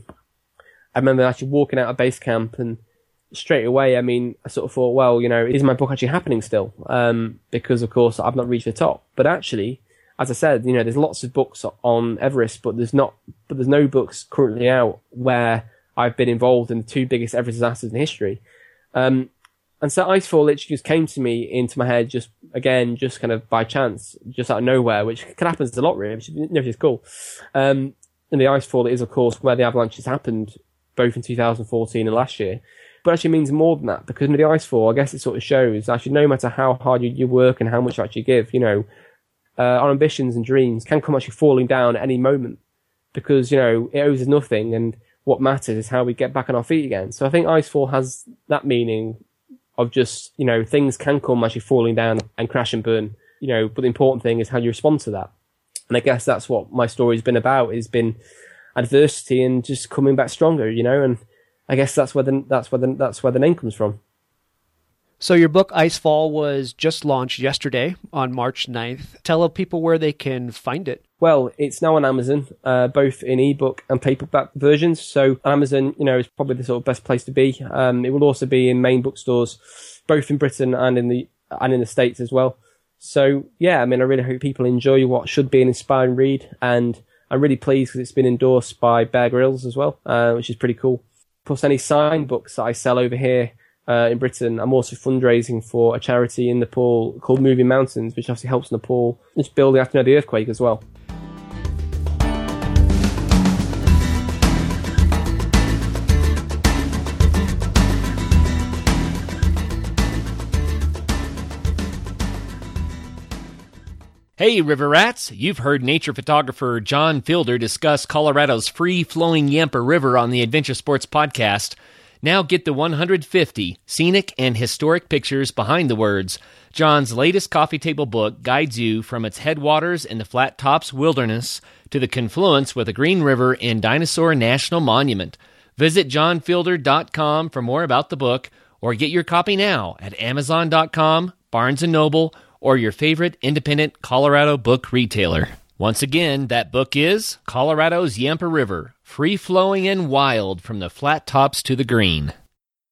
I remember actually walking out of base camp and straight away, I mean, I sort of thought, well, you know, is my book actually happening still? Um, because of course I've not reached the top. But actually, as I said, you know, there's lots of books on Everest, but there's not, but there's no books currently out where I've been involved in the two biggest Everest disasters in history. Um, and so Icefall literally just came to me into my head, just again, just kind of by chance, just out of nowhere, which can happen a lot, really, which, is cool. Um, and the Icefall is, of course, where the avalanches happened, both in 2014 and last year. But actually means more than that because in the Icefall, I guess it sort of shows actually no matter how hard you, you work and how much you actually give, you know, uh, our ambitions and dreams can come actually falling down at any moment because, you know, it owes us nothing and what matters is how we get back on our feet again. So I think Icefall has that meaning of just, you know, things can come actually falling down and crash and burn, you know, but the important thing is how you respond to that. And I guess that's what my story's been about, has been adversity and just coming back stronger, you know, and I guess that's where the, that's where the, that's where the name comes from. So your book Icefall was just launched yesterday on March 9th. Tell people where they can find it. Well, it's now on Amazon, uh, both in ebook and paperback versions. So Amazon, you know, is probably the sort of best place to be. Um, it will also be in main bookstores, both in Britain and in the and in the States as well. So yeah, I mean, I really hope people enjoy what should be an inspiring read, and I'm really pleased because it's been endorsed by Bear Grylls as well, uh, which is pretty cool. Plus, any signed books that I sell over here uh, in Britain. I'm also fundraising for a charity in Nepal called Moving Mountains, which obviously helps Nepal just building after the earthquake as well. Hey, River Rats! You've heard nature photographer John Fielder discuss Colorado's free flowing Yampa River on the Adventure Sports Podcast. Now get the 150 scenic and historic pictures behind the words. John's latest coffee table book guides you from its headwaters in the Flat Tops Wilderness to the confluence with the Green River in Dinosaur National Monument. Visit johnfielder.com for more about the book or get your copy now at amazon.com, Barnes & Noble, or your favorite independent Colorado book retailer. Once again, that book is Colorado's Yampa River, free flowing and wild from the flat tops to the green.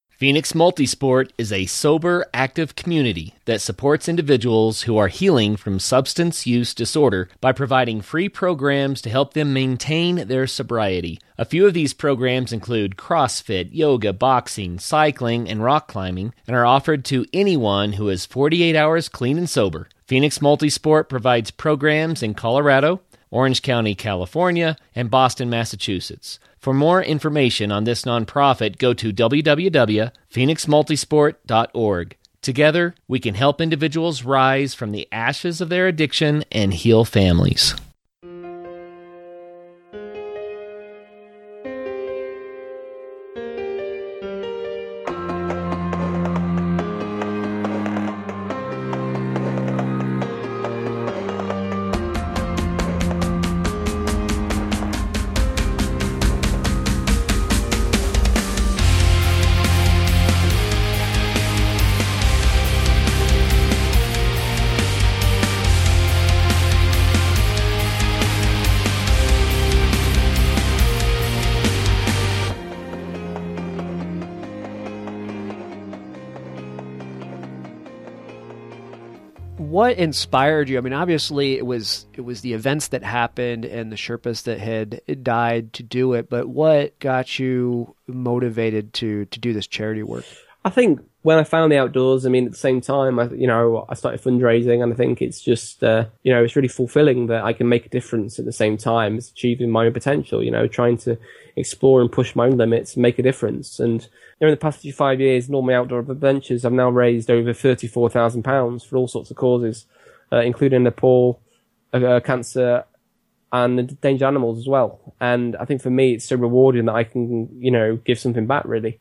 Phoenix Multisport is a sober, active community that supports individuals who are healing from substance use disorder by providing free programs to help them maintain their sobriety. A few of these programs include CrossFit, yoga, boxing, cycling, and rock climbing, and are offered to anyone who is 48 hours clean and sober. Phoenix Multisport provides programs in Colorado, Orange County, California, and Boston, Massachusetts. For more information on this nonprofit, go to www.phoenixmultisport.org. Together, we can help individuals rise from the ashes of their addiction and heal families. What inspired you? I mean, obviously it was it was the events that happened and the Sherpas that had died to do it, but what got you motivated to to do this charity work? I think when I found the outdoors, I mean, at the same time, I, you know, I started fundraising, and I think it's just, uh, you know, it's really fulfilling that I can make a difference at the same time as achieving my own potential. You know, trying to explore and push my own limits, make a difference, and in the past five years, my outdoor adventures, I've now raised over thirty-four thousand pounds for all sorts of causes, uh, including Nepal, uh, uh, cancer, and endangered animals as well. And I think for me, it's so rewarding that I can, you know, give something back. Really.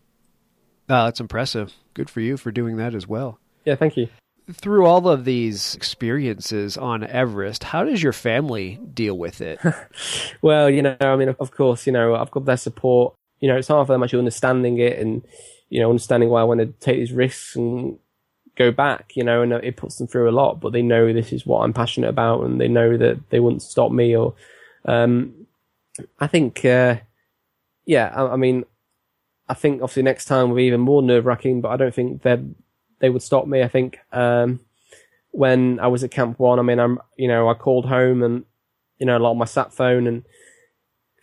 Oh, that's impressive. Good for you for doing that as well. Yeah, thank you. Through all of these experiences on Everest, how does your family deal with it? well, you know, I mean, of course, you know, I've got their support you know, it's hard for them actually understanding it and, you know, understanding why I want to take these risks and go back, you know, and it puts them through a lot, but they know this is what I'm passionate about and they know that they wouldn't stop me or, um, I think, uh, yeah, I, I, mean, I think obviously next time will be even more nerve wracking, but I don't think they they would stop me. I think, um, when I was at Camp One, I mean, I'm, you know, I called home and, you know, a lot on my sat phone and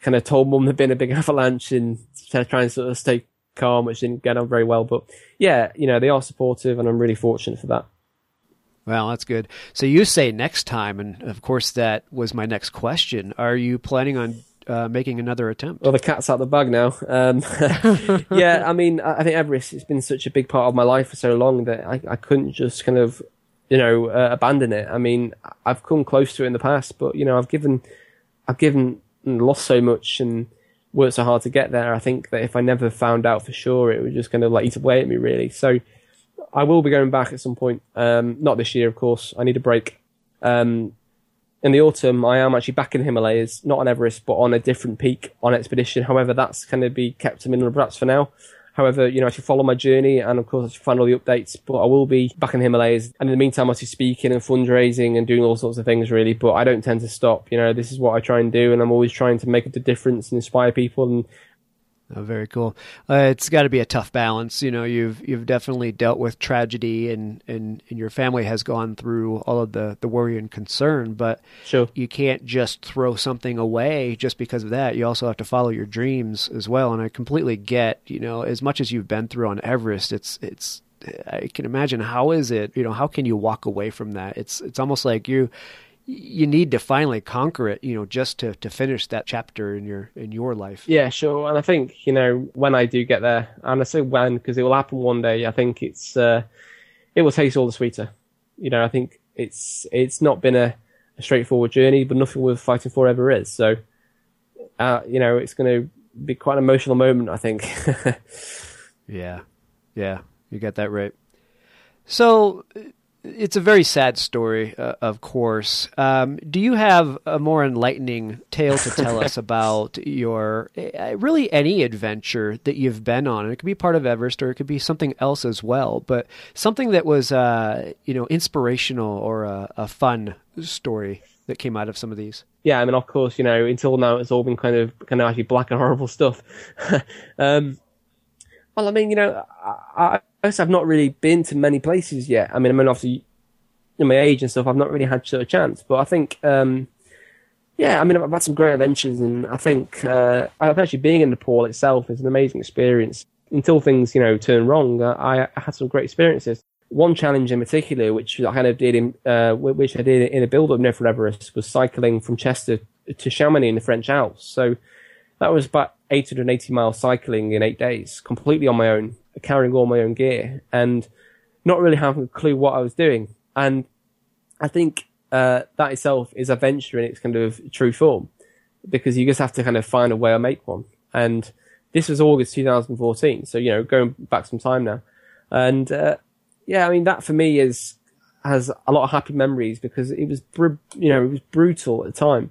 kind of told mum there'd been a big avalanche and trying to sort of stay calm, which didn't get on very well. But yeah, you know, they are supportive, and I'm really fortunate for that. Well, that's good. So you say next time, and of course that was my next question. Are you planning on uh, making another attempt? Well, the cat's out the bag now. Um, yeah, I mean, I think Everest has been such a big part of my life for so long that I, I couldn't just kind of, you know, uh, abandon it. I mean, I've come close to it in the past, but you know, I've given, I've given lost so much and worked so hard to get there. I think that if I never found out for sure, it was just going to like eat away at me really. So I will be going back at some point. Um, not this year, of course. I need a break. Um, in the autumn, I am actually back in the Himalayas, not on Everest, but on a different peak on expedition. However, that's going to be kept to minimum perhaps for now. However, you know, I should follow my journey and of course I should find all the updates, but I will be back in the Himalayas. And in the meantime, I should speaking and fundraising and doing all sorts of things really, but I don't tend to stop. You know, this is what I try and do and I'm always trying to make a difference and inspire people and Oh, very cool. Uh, it's got to be a tough balance. You know, you've you've definitely dealt with tragedy, and, and, and your family has gone through all of the, the worry and concern. But sure. you can't just throw something away just because of that. You also have to follow your dreams as well. And I completely get, you know, as much as you've been through on Everest, it's it's. I can imagine how is it, you know, how can you walk away from that? It's it's almost like you you need to finally conquer it, you know, just to, to finish that chapter in your in your life. Yeah, sure. And I think you know when I do get there, and I say when because it will happen one day. I think it's uh, it will taste all the sweeter. You know, I think it's it's not been a, a straightforward journey, but nothing worth fighting for ever is. So, uh, you know, it's going to be quite an emotional moment. I think. yeah, yeah, you got that right. So it's a very sad story, uh, of course. Um, do you have a more enlightening tale to tell us about your uh, really any adventure that you've been on? And it could be part of Everest, or it could be something else as well. But something that was, uh, you know, inspirational or a, a, fun story that came out of some of these. Yeah, I mean, of course, you know, until now it's all been kind of kind of actually black and horrible stuff. um, well, I mean, you know, I, I've not really been to many places yet. I mean, I mean, obviously, in my age and stuff, I've not really had a chance. But I think, um, yeah, I mean, I've had some great adventures, and I think uh, actually being in Nepal itself is an amazing experience. Until things, you know, turn wrong, uh, I, I, had some great experiences. One challenge in particular, which I kind of did in, uh, which I did in a build-up near for Everest, was cycling from Chester to Chamonix in the French Alps. So that was about 880 miles cycling in eight days, completely on my own carrying all my own gear and not really having a clue what I was doing. And I think uh, that itself is a venture in its kind of true form because you just have to kind of find a way or make one. And this was August 2014, so you know, going back some time now. And uh, yeah, I mean that for me is has a lot of happy memories because it was br- you know it was brutal at the time.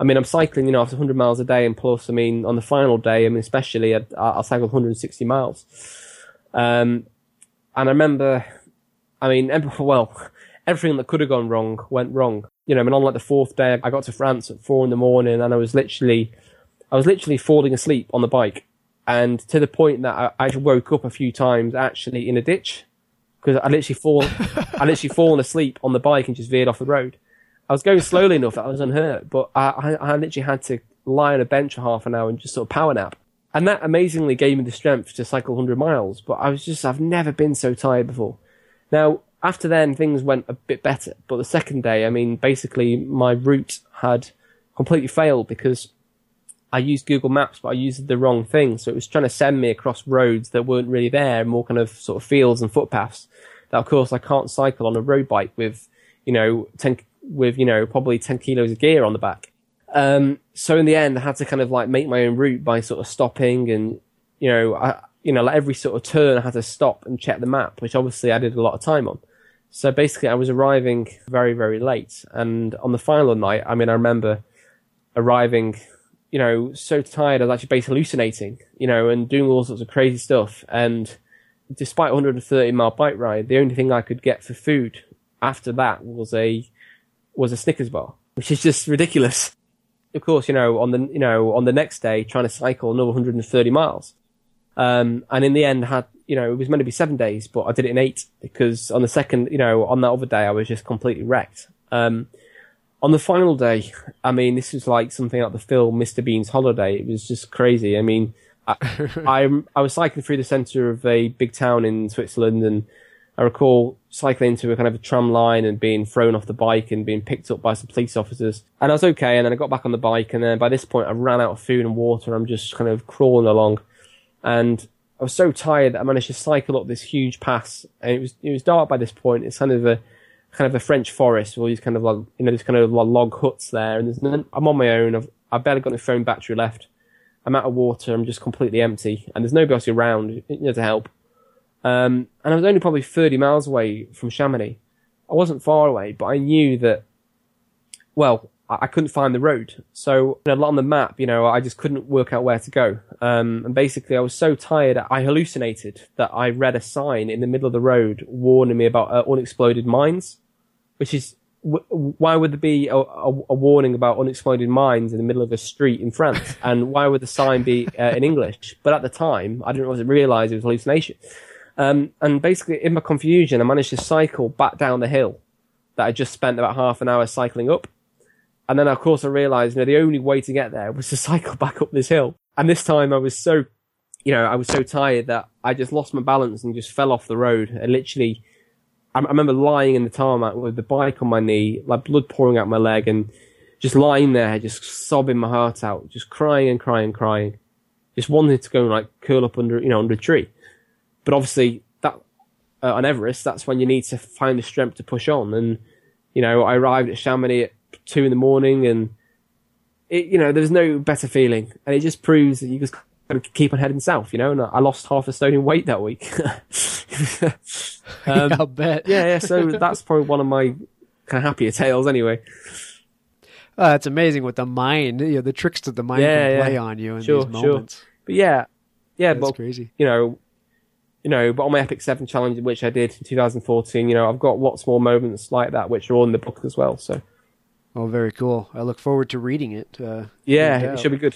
I mean, I'm cycling, you know, after 100 miles a day, and plus, I mean, on the final day, I mean, especially, I, I cycled 160 miles. Um, and I remember, I mean, well, everything that could have gone wrong went wrong. You know, I mean, on like the fourth day, I got to France at four in the morning and I was literally, I was literally falling asleep on the bike. And to the point that I, I woke up a few times actually in a ditch because I literally fall, I literally fallen asleep on the bike and just veered off the road. I was going slowly enough that I was unhurt, but I, I, I literally had to lie on a bench for half an hour and just sort of power nap. And that amazingly gave me the strength to cycle 100 miles, but I was just, I've never been so tired before. Now, after then, things went a bit better, but the second day, I mean, basically my route had completely failed because I used Google Maps, but I used the wrong thing. So it was trying to send me across roads that weren't really there, more kind of sort of fields and footpaths. That of course I can't cycle on a road bike with, you know, 10, with, you know, probably 10 kilos of gear on the back. Um, so in the end, I had to kind of like make my own route by sort of stopping and, you know, I, you know, like every sort of turn I had to stop and check the map, which obviously I did a lot of time on. So basically I was arriving very, very late. And on the final night, I mean, I remember arriving, you know, so tired I was actually basically hallucinating, you know, and doing all sorts of crazy stuff. And despite a 130 mile bike ride, the only thing I could get for food after that was a was a Snickers bar, which is just ridiculous. Of course, you know, on the you know on the next day, trying to cycle another 130 miles, um, and in the end, had you know it was meant to be seven days, but I did it in eight because on the second, you know, on that other day, I was just completely wrecked. Um, on the final day, I mean, this was like something like the film Mr. Bean's Holiday. It was just crazy. I mean, I, I, I was cycling through the centre of a big town in Switzerland, and I recall cycling into a kind of a tram line and being thrown off the bike and being picked up by some police officers. And I was okay, and then I got back on the bike, and then by this point I ran out of food and water. And I'm just kind of crawling along, and I was so tired that I managed to cycle up this huge pass, and it was it was dark by this point. It's kind of a kind of a French forest with all these kind of like you know these kind of log huts there, and I'm on my own. I've I've barely got any phone battery left. I'm out of water. I'm just completely empty, and there's nobody else around you know, to help. Um, and I was only probably 30 miles away from Chamonix. I wasn't far away, but I knew that, well, I, I couldn't find the road. So you know, on the map, you know, I just couldn't work out where to go. Um, and basically I was so tired, I hallucinated that I read a sign in the middle of the road warning me about uh, unexploded mines, which is why would there be a, a, a, warning about unexploded mines in the middle of a street in France? and why would the sign be uh, in English? But at the time, I didn't realize it was hallucination. Um, and basically, in my confusion, I managed to cycle back down the hill that I just spent about half an hour cycling up. And then, of course, I realized, you know, the only way to get there was to cycle back up this hill. And this time I was so, you know, I was so tired that I just lost my balance and just fell off the road and literally I, I remember lying in the tarmac with the bike on my knee, like blood pouring out my leg, and just lying there, just sobbing my heart out, just crying and crying and crying, just wanted to go and like curl up under, you know, under a tree. But obviously, that uh, on Everest, that's when you need to find the strength to push on. And you know, I arrived at Chamonix at two in the morning, and it, you know, there's no better feeling, and it just proves that you just keep on heading south, you know. And I lost half a stone in weight that week. um, I'll bet. yeah, yeah. So that's probably one of my kind of happier tales, anyway. Oh, that's amazing with the mind, you know, the tricks that the mind yeah, can play yeah. on you in sure, these moments. Sure. But yeah, yeah, that's but crazy. You know, you know, but on my Epic Seven challenge, which I did in 2014, you know, I've got lots more moments like that, which are all in the book as well. So, oh, very cool. I look forward to reading it. Uh, yeah, it should be good.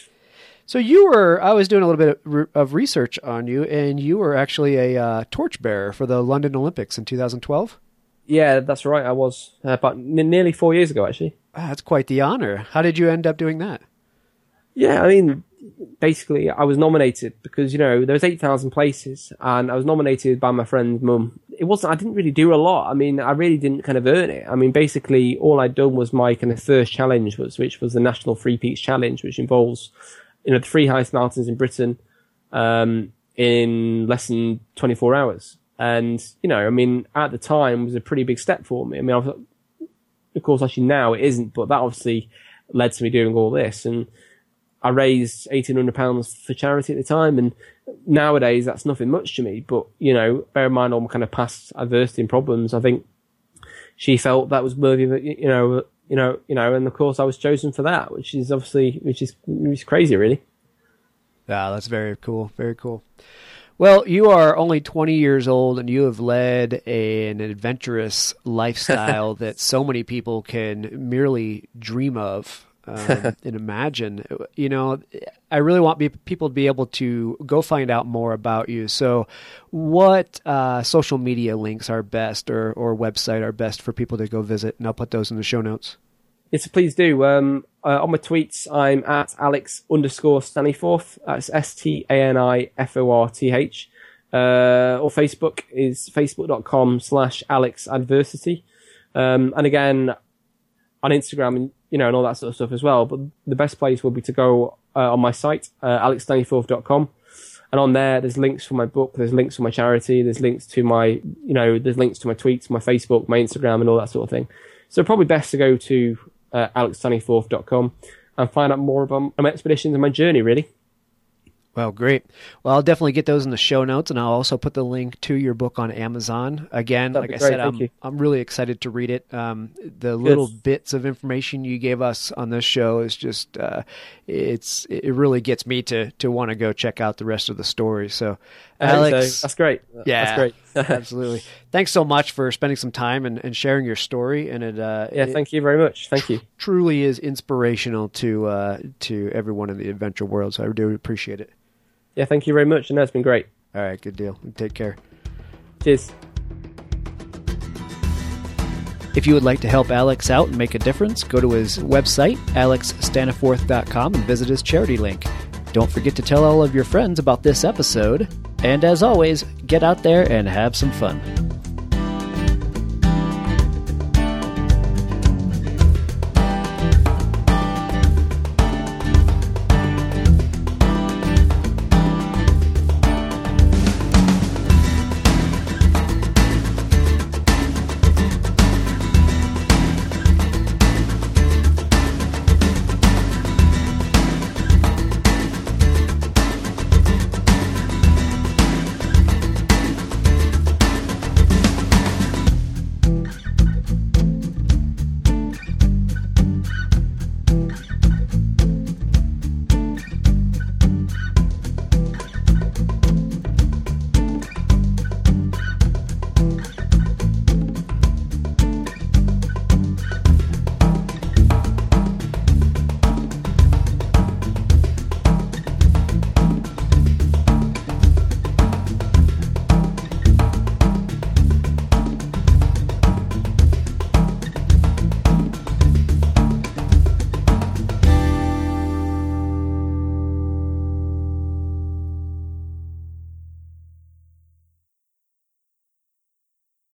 So you were, I was doing a little bit of research on you, and you were actually a uh, torchbearer for the London Olympics in 2012. Yeah, that's right. I was uh, about n- nearly four years ago, actually. Ah, that's quite the honor. How did you end up doing that? Yeah, I mean, basically, I was nominated because you know there was eight thousand places, and I was nominated by my friend's mum. It wasn't. I didn't really do a lot. I mean, I really didn't kind of earn it. I mean, basically, all I'd done was my kind of first challenge was, which was the National Three Peaks Challenge, which involves you know, the three highest mountains in Britain, um, in less than 24 hours. And, you know, I mean, at the time was a pretty big step for me. I mean, was, of course, actually now it isn't, but that obviously led to me doing all this. And I raised £1,800 for charity at the time. And nowadays that's nothing much to me. But, you know, bear in mind all my kind of past adversity and problems, I think she felt that was worthy of, it, you know, you know, you know, and of course I was chosen for that, which is obviously, which is, which is crazy, really. Yeah, that's very cool. Very cool. Well, you are only 20 years old and you have led an adventurous lifestyle that so many people can merely dream of um, and imagine. You know, I really want be, people to be able to go find out more about you. So, what uh, social media links are best, or or website are best for people to go visit? And I'll put those in the show notes. Yes, please do. Um, uh, on my tweets, I'm at Alex underscore Staniforth. That's S T A N I F O R T H. Uh, or Facebook is facebook.com slash Alex Adversity. Um, and again, on Instagram and you know and all that sort of stuff as well. But the best place would be to go uh, on my site, uh, alexstaniforth.com. And on there, there's links for my book, there's links for my charity, there's links to my, you know, there's links to my tweets, my Facebook, my Instagram, and all that sort of thing. So probably best to go to uh, alexstaniforth.com and find out more about my expeditions and my journey, really. Well, great. Well, I'll definitely get those in the show notes, and I'll also put the link to your book on Amazon. Again, That'd like I said, I'm you. I'm really excited to read it. Um, the little bits of information you gave us on this show is just uh, it's it really gets me to to want to go check out the rest of the story. So, Alex. so. that's great. Yeah. that's great. Absolutely. Thanks so much for spending some time and, and sharing your story. And it, uh, yeah, it thank you very much. Thank you. truly is inspirational to uh, to everyone in the adventure world. So I do appreciate it. Yeah, thank you very much. And no, it's been great. All right, good deal. Take care. Cheers. If you would like to help Alex out and make a difference, go to his website, alexstaniforth.com, and visit his charity link. Don't forget to tell all of your friends about this episode. And as always, get out there and have some fun.